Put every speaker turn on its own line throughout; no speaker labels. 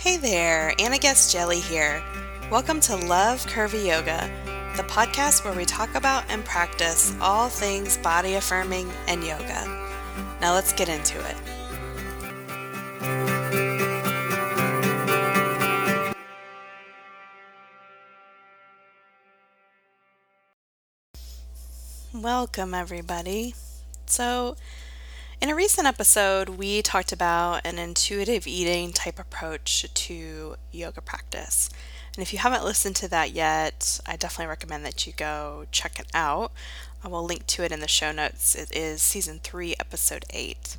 Hey there, Anna Guest-Jelley here. Welcome to Love Curvy Yoga, the podcast where we talk about and practice all things body affirming and yoga. Now let's get into it. Welcome, everybody. So, in a recent episode, we talked about an intuitive eating type approach to yoga practice. And if you haven't listened to that yet, I definitely recommend that you go check it out. I will link to it in the show notes. It is season 3, episode 8.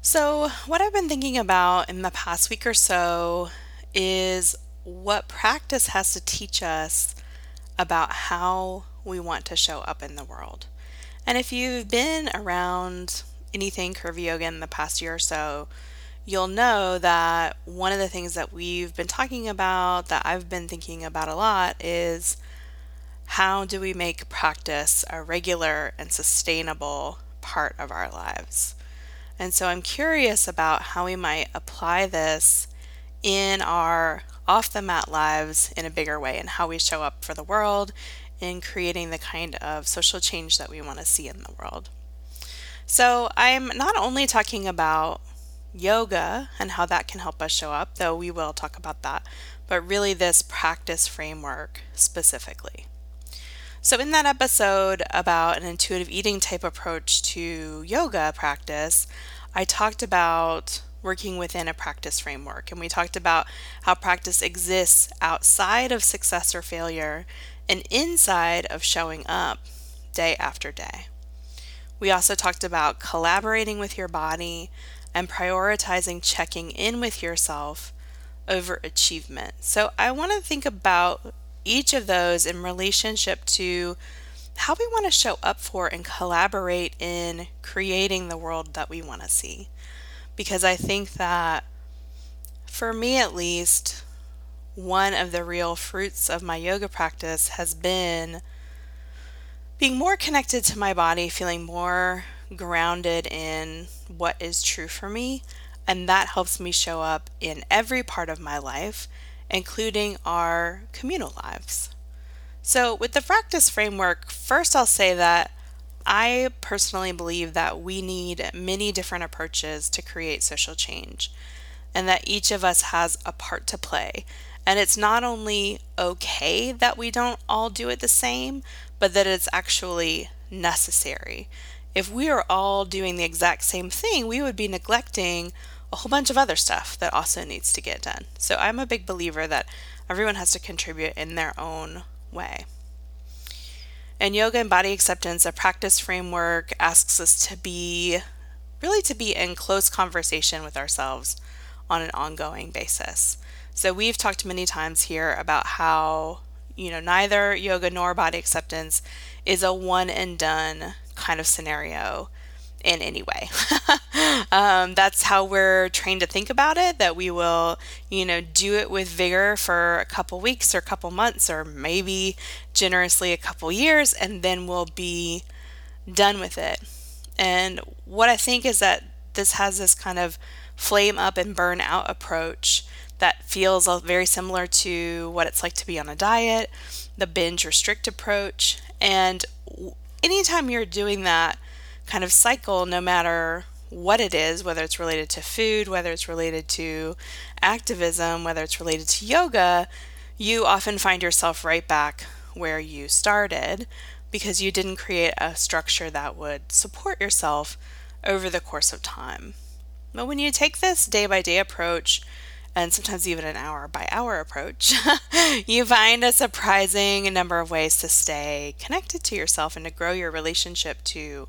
So, what I've been thinking about in the past week or so is what practice has to teach us about how we want to show up in the world. And if you've been around anything curvy yoga in the past year or so, you'll know that one of the things that we've been talking about, that I've been thinking about a lot, is how do we make practice a regular and sustainable part of our lives? And so I'm curious about how we might apply this in our off the mat lives in a bigger way and how we show up for the world in creating the kind of social change that we want to see in the world. So, I'm not only talking about yoga and how that can help us show up, though we will talk about that, but really this practice framework specifically. So, in that episode about an intuitive eating type approach to yoga practice, I talked about working within a practice framework and we talked about how practice exists outside of success or failure and inside of showing up day after day. We also talked about collaborating with your body and prioritizing checking in with yourself over achievement. So I want to think about each of those in relationship to how we want to show up for and collaborate in creating the world that we want to see. Because I think that for me at least, one of the real fruits of my yoga practice has been being more connected to my body, feeling more grounded in what is true for me. And that helps me show up in every part of my life, including our communal lives. So, with the practice framework, first I'll say that I personally believe that we need many different approaches to create social change, and that each of us has a part to play. And it's not only okay that we don't all do it the same, but that it's actually necessary. If we are all doing the exact same thing, we would be neglecting a whole bunch of other stuff that also needs to get done. So I'm a big believer that everyone has to contribute in their own way. And yoga and body acceptance, a practice framework, asks us to be really to be in close conversation with ourselves on an ongoing basis. So we've talked many times here about how, you know, neither yoga nor body acceptance is a one and done kind of scenario in any way. um, that's how we're trained to think about it, that we will, you know, do it with vigor for a couple weeks or a couple months or maybe generously a couple years, and then we'll be done with it. And what I think is that this has this kind of flame up and burn out approach that feels very similar to what it's like to be on a diet, the binge restrict approach. And anytime you're doing that kind of cycle, no matter what it is, whether it's related to food, whether it's related to activism, whether it's related to yoga, you often find yourself right back where you started because you didn't create a structure that would support yourself over the course of time. But when you take this day by day approach, and sometimes even an hour by hour approach, you find a surprising number of ways to stay connected to yourself and to grow your relationship to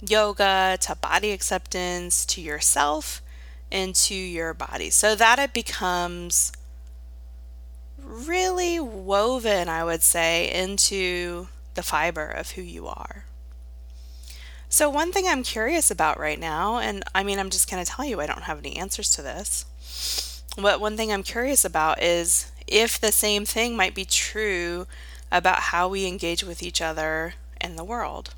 yoga, to body acceptance, to yourself, and to your body. So that it becomes really woven, I would say, into the fiber of who you are. So, one thing I'm curious about right now, and I mean, I'm just going to tell you I don't have any answers to this what one thing I'm curious about is if the same thing might be true about how we engage with each other in the world.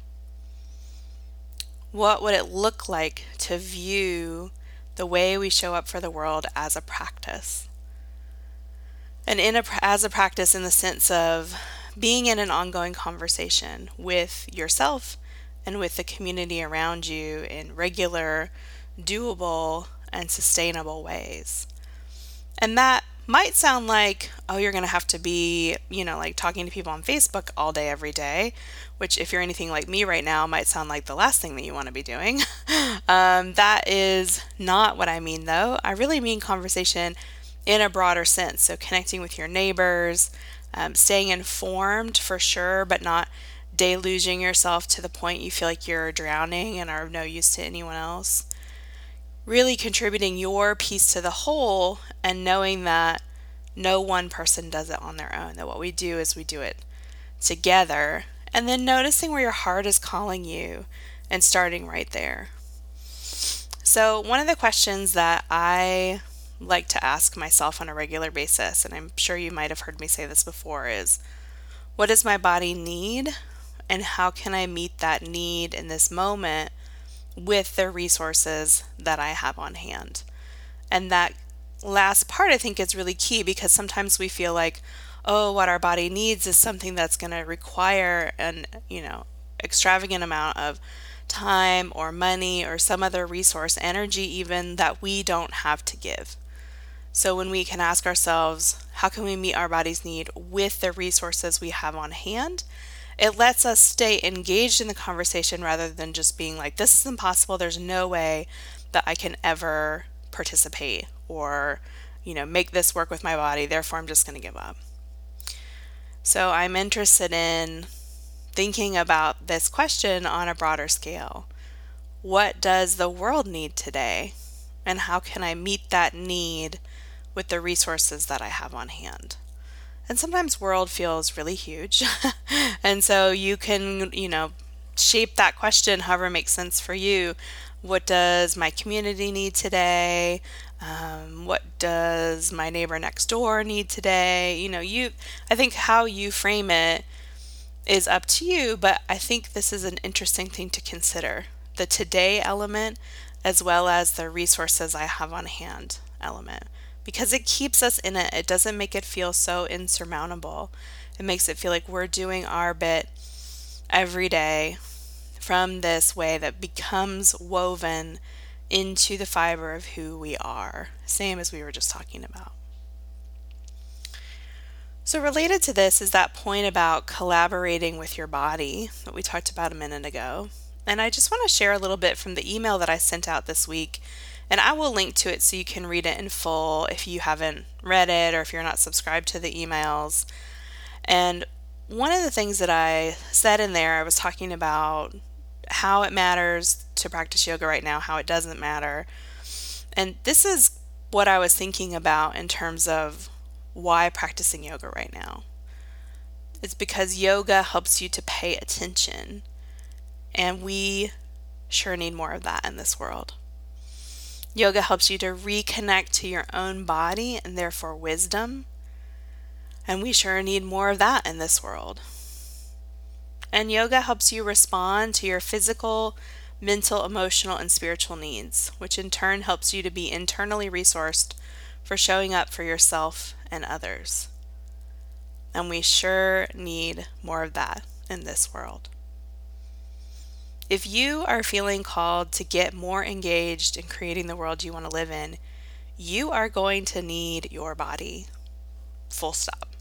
What would it look like to view the way we show up for the world as a practice. And in a, as a practice, in the sense of being in an ongoing conversation with yourself and with the community around you in regular, doable, and sustainable ways. And that might sound like, oh, you're going to have to be, you know, like talking to people on Facebook all day, every day, which, if you're anything like me right now, might sound like the last thing that you want to be doing. um, that is not what I mean, though. I really mean conversation in a broader sense. So, connecting with your neighbors, um, staying informed for sure, but not deluging yourself to the point you feel like you're drowning and are of no use to anyone else really contributing your piece to the whole and knowing that no one person does it on their own, that what we do is we do it together, and then noticing where your heart is calling you and starting right there. So, one of the questions that I like to ask myself on a regular basis, and I'm sure you might have heard me say this before, is what does my body need? And how can I meet that need in this moment with the resources that I have on hand. And that last part I think is really key because sometimes we feel like, oh, what our body needs is something that's going to require an, you know, extravagant amount of time or money or some other resource, energy even that we don't have to give. So when we can ask ourselves, how can we meet our body's need with the resources we have on hand? it lets us stay engaged in the conversation rather than just being like, this is impossible. There's no way that I can ever participate or, you know, make this work with my body. Therefore, I'm just going to give up. So I'm interested in thinking about this question on a broader scale. What does the world need today? And how can I meet that need with the resources that I have on hand? And sometimes world feels really huge. and so you can, you know, shape that question however makes sense for you. What does my community need today? Um, what does my neighbor next door need today? You know, you, I think how you frame it is up to you, but I think this is an interesting thing to consider the today element as well as the resources I have on hand element because it keeps us in it. It doesn't make it feel so insurmountable. It makes it feel like we're doing our bit every day from this way that becomes woven into the fiber of who we are, same as we were just talking about. So, related to this is that point about collaborating with your body that we talked about a minute ago. And I just want to share a little bit from the email that I sent out this week and I will link to it so you can read it in full if you haven't read it or if you're not subscribed to the emails. And one of the things that I said in there, I was talking about how it matters to practice yoga right now, how it doesn't matter. And this is what I was thinking about in terms of why practicing yoga right now. It's because yoga helps you to pay attention, and we sure need more of that in this world. Yoga helps you to reconnect to your own body and therefore wisdom. And we sure need more of that in this world. And yoga helps you respond to your physical, mental, emotional, and spiritual needs, which in turn helps you to be internally resourced for showing up for yourself and others. And we sure need more of that in this world. If you are feeling called to get more engaged in creating the world you want to live in, you are going to need your body. Full stop.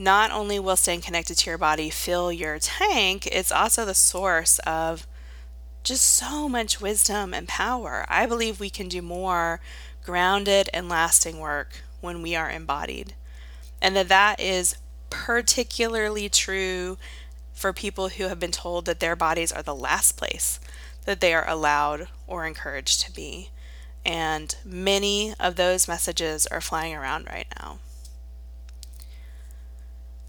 Not only will staying connected to your body fill your tank, it's also the source of just so much wisdom and power. I believe we can do more grounded and lasting work when we are embodied. And that that is particularly true for people who have been told that their bodies are the last place that they are allowed or encouraged to be. And many of those messages are flying around right now.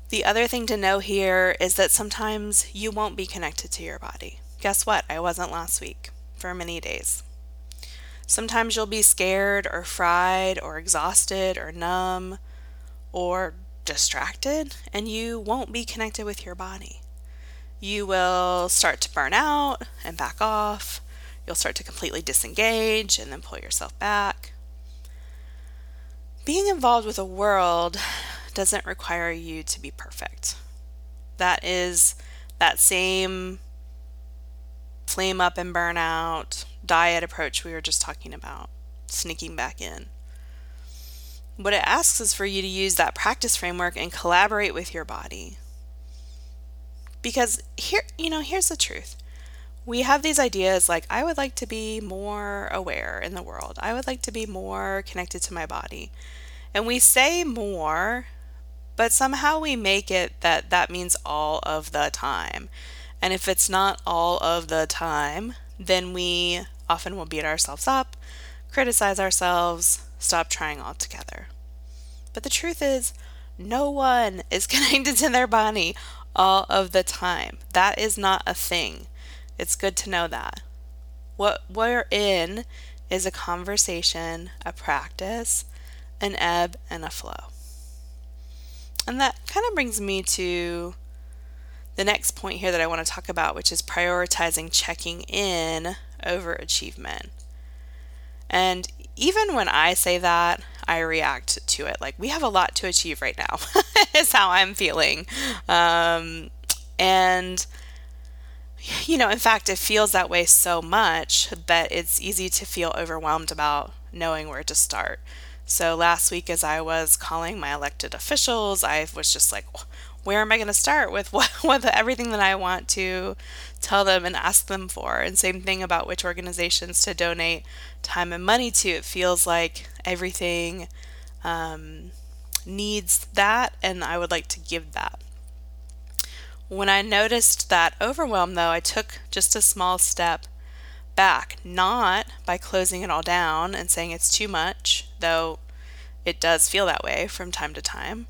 The other thing to know here is that sometimes you won't be connected to your body. Guess what? I wasn't last week for many days. Sometimes you'll be scared or fried or exhausted or numb or distracted, and you won't be connected with your body you will start to burn out and back off. You'll start to completely disengage and then pull yourself back. Being involved with a world doesn't require you to be perfect. That is that same flame up and burn out diet approach we were just talking about, sneaking back in. What it asks is for you to use that practice framework and collaborate with your body. Because here, you know, here's the truth we have these ideas like, I would like to be more aware in the world. I would like to be more connected to my body. And we say more, but somehow we make it that that means all of the time. And if it's not all of the time, then we often will beat ourselves up, criticize ourselves, stop trying altogether. But the truth is, no one is connected to their body all of the time. That is not a thing. It's good to know that. What we're in is a conversation, a practice, an ebb, and a flow. And that kind of brings me to the next point here that I want to talk about, which is prioritizing checking in over achievement. And even when I say that, I react to it like we have a lot to achieve right now, is how I'm feeling. Um, and you know, in fact, it feels that way so much that it's easy to feel overwhelmed about knowing where to start. So last week, as I was calling my elected officials, I was just like, where am I going to start with what, with everything that I want to tell them and ask them for? And same thing about which organizations to donate time and money to. It feels like everything um, needs that, and I would like to give that. When I noticed that overwhelm, though, I took just a small step back, not by closing it all down and saying it's too much, though it does feel that way from time to time,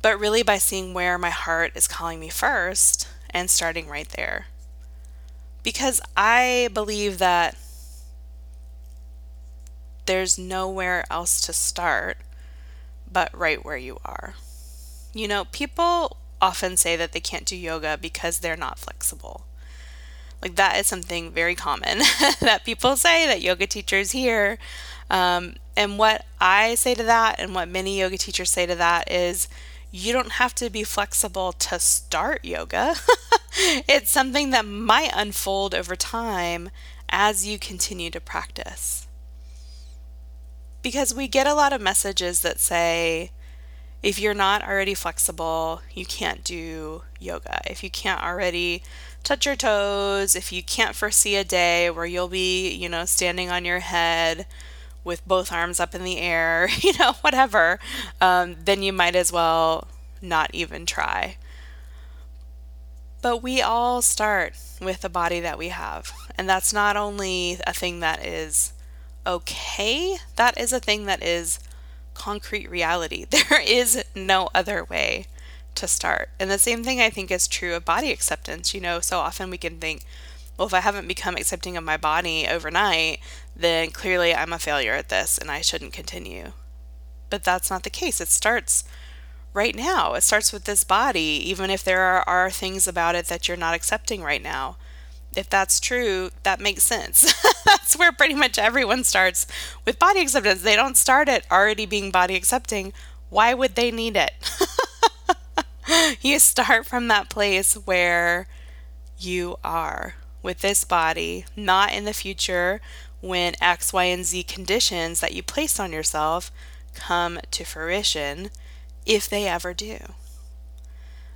but really by seeing where my heart is calling me first and starting right there. Because I believe that there's nowhere else to start but right where you are. You know, people often say that they can't do yoga because they're not flexible. Like that is something very common that people say that yoga teachers hear. Um, and what I say to that, and what many yoga teachers say to that, is you don't have to be flexible to start yoga. it's something that might unfold over time as you continue to practice. Because we get a lot of messages that say, if you're not already flexible, you can't do yoga. If you can't already touch your toes, if you can't foresee a day where you'll be, you know, standing on your head with both arms up in the air, you know, whatever, um, then you might as well not even try. But we all start with the body that we have. And that's not only a thing that is okay, that is a thing that is concrete reality. There is no other way to start. And the same thing I think is true of body acceptance. You know, so often we can think, well, if I haven't become accepting of my body overnight, then clearly I'm a failure at this and I shouldn't continue. But that's not the case. It starts right now. It starts with this body, even if there are, are things about it that you're not accepting right now if that's true, that makes sense. that's where pretty much everyone starts with body acceptance. They don't start at already being body accepting. Why would they need it? you start from that place where you are with this body, not in the future when X, Y, and Z conditions that you placed on yourself come to fruition, if they ever do.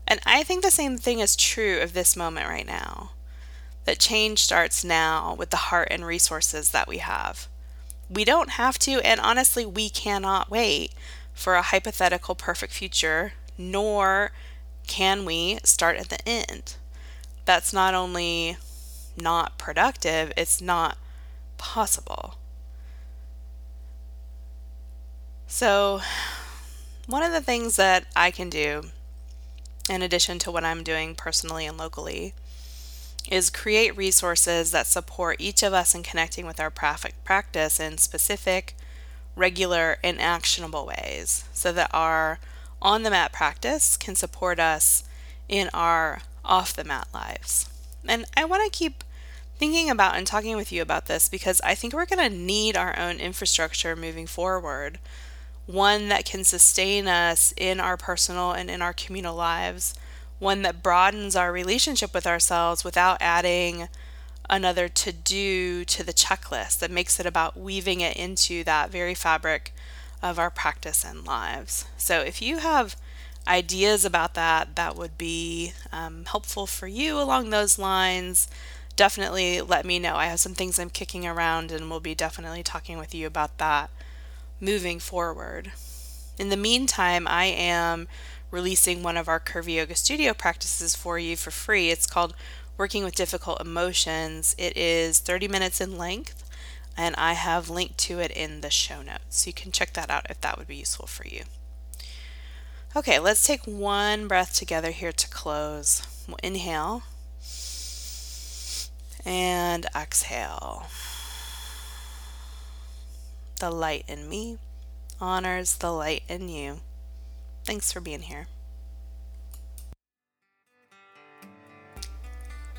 And I think the same thing is true of this moment right now that change starts now with the heart and resources that we have. We don't have to, and honestly, we cannot wait for a hypothetical perfect future, nor can we start at the end. That's not only not productive, it's not possible. So, one of the things that I can do, in addition to what I'm doing personally and locally, is create resources that support each of us in connecting with our practice in specific, regular, and actionable ways so that our on the mat practice can support us in our off the mat lives. And I want to keep thinking about and talking with you about this because I think we're going to need our own infrastructure moving forward. One that can sustain us in our personal and in our communal lives, one that broadens our relationship with ourselves without adding another to do to the checklist, that makes it about weaving it into that very fabric of our practice and lives. So if you have ideas about that that would be um, helpful for you along those lines, definitely let me know. I have some things I'm kicking around and we'll be definitely talking with you about that moving forward. In the meantime, I am releasing one of our Curvy Yoga Studio practices for you for free. It's called Working with Difficult Emotions. It is 30 minutes in length and I have linked to it in the show notes. So you can check that out if that would be useful for you. Okay, let's take one breath together here to close. We'll inhale and exhale. The light in me honors the light in you. Thanks for being here.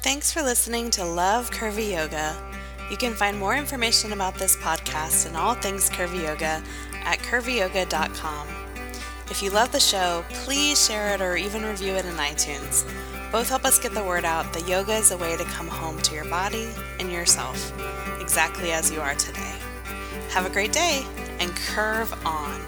Thanks for listening to Love Curvy Yoga. You can find more information about this podcast and all things Curvy Yoga at curvyyoga.com. If you love the show, please share it or even review it in iTunes. Both help us get the word out that yoga is a way to come home to your body and yourself, exactly as you are today. Have a great day and curve on.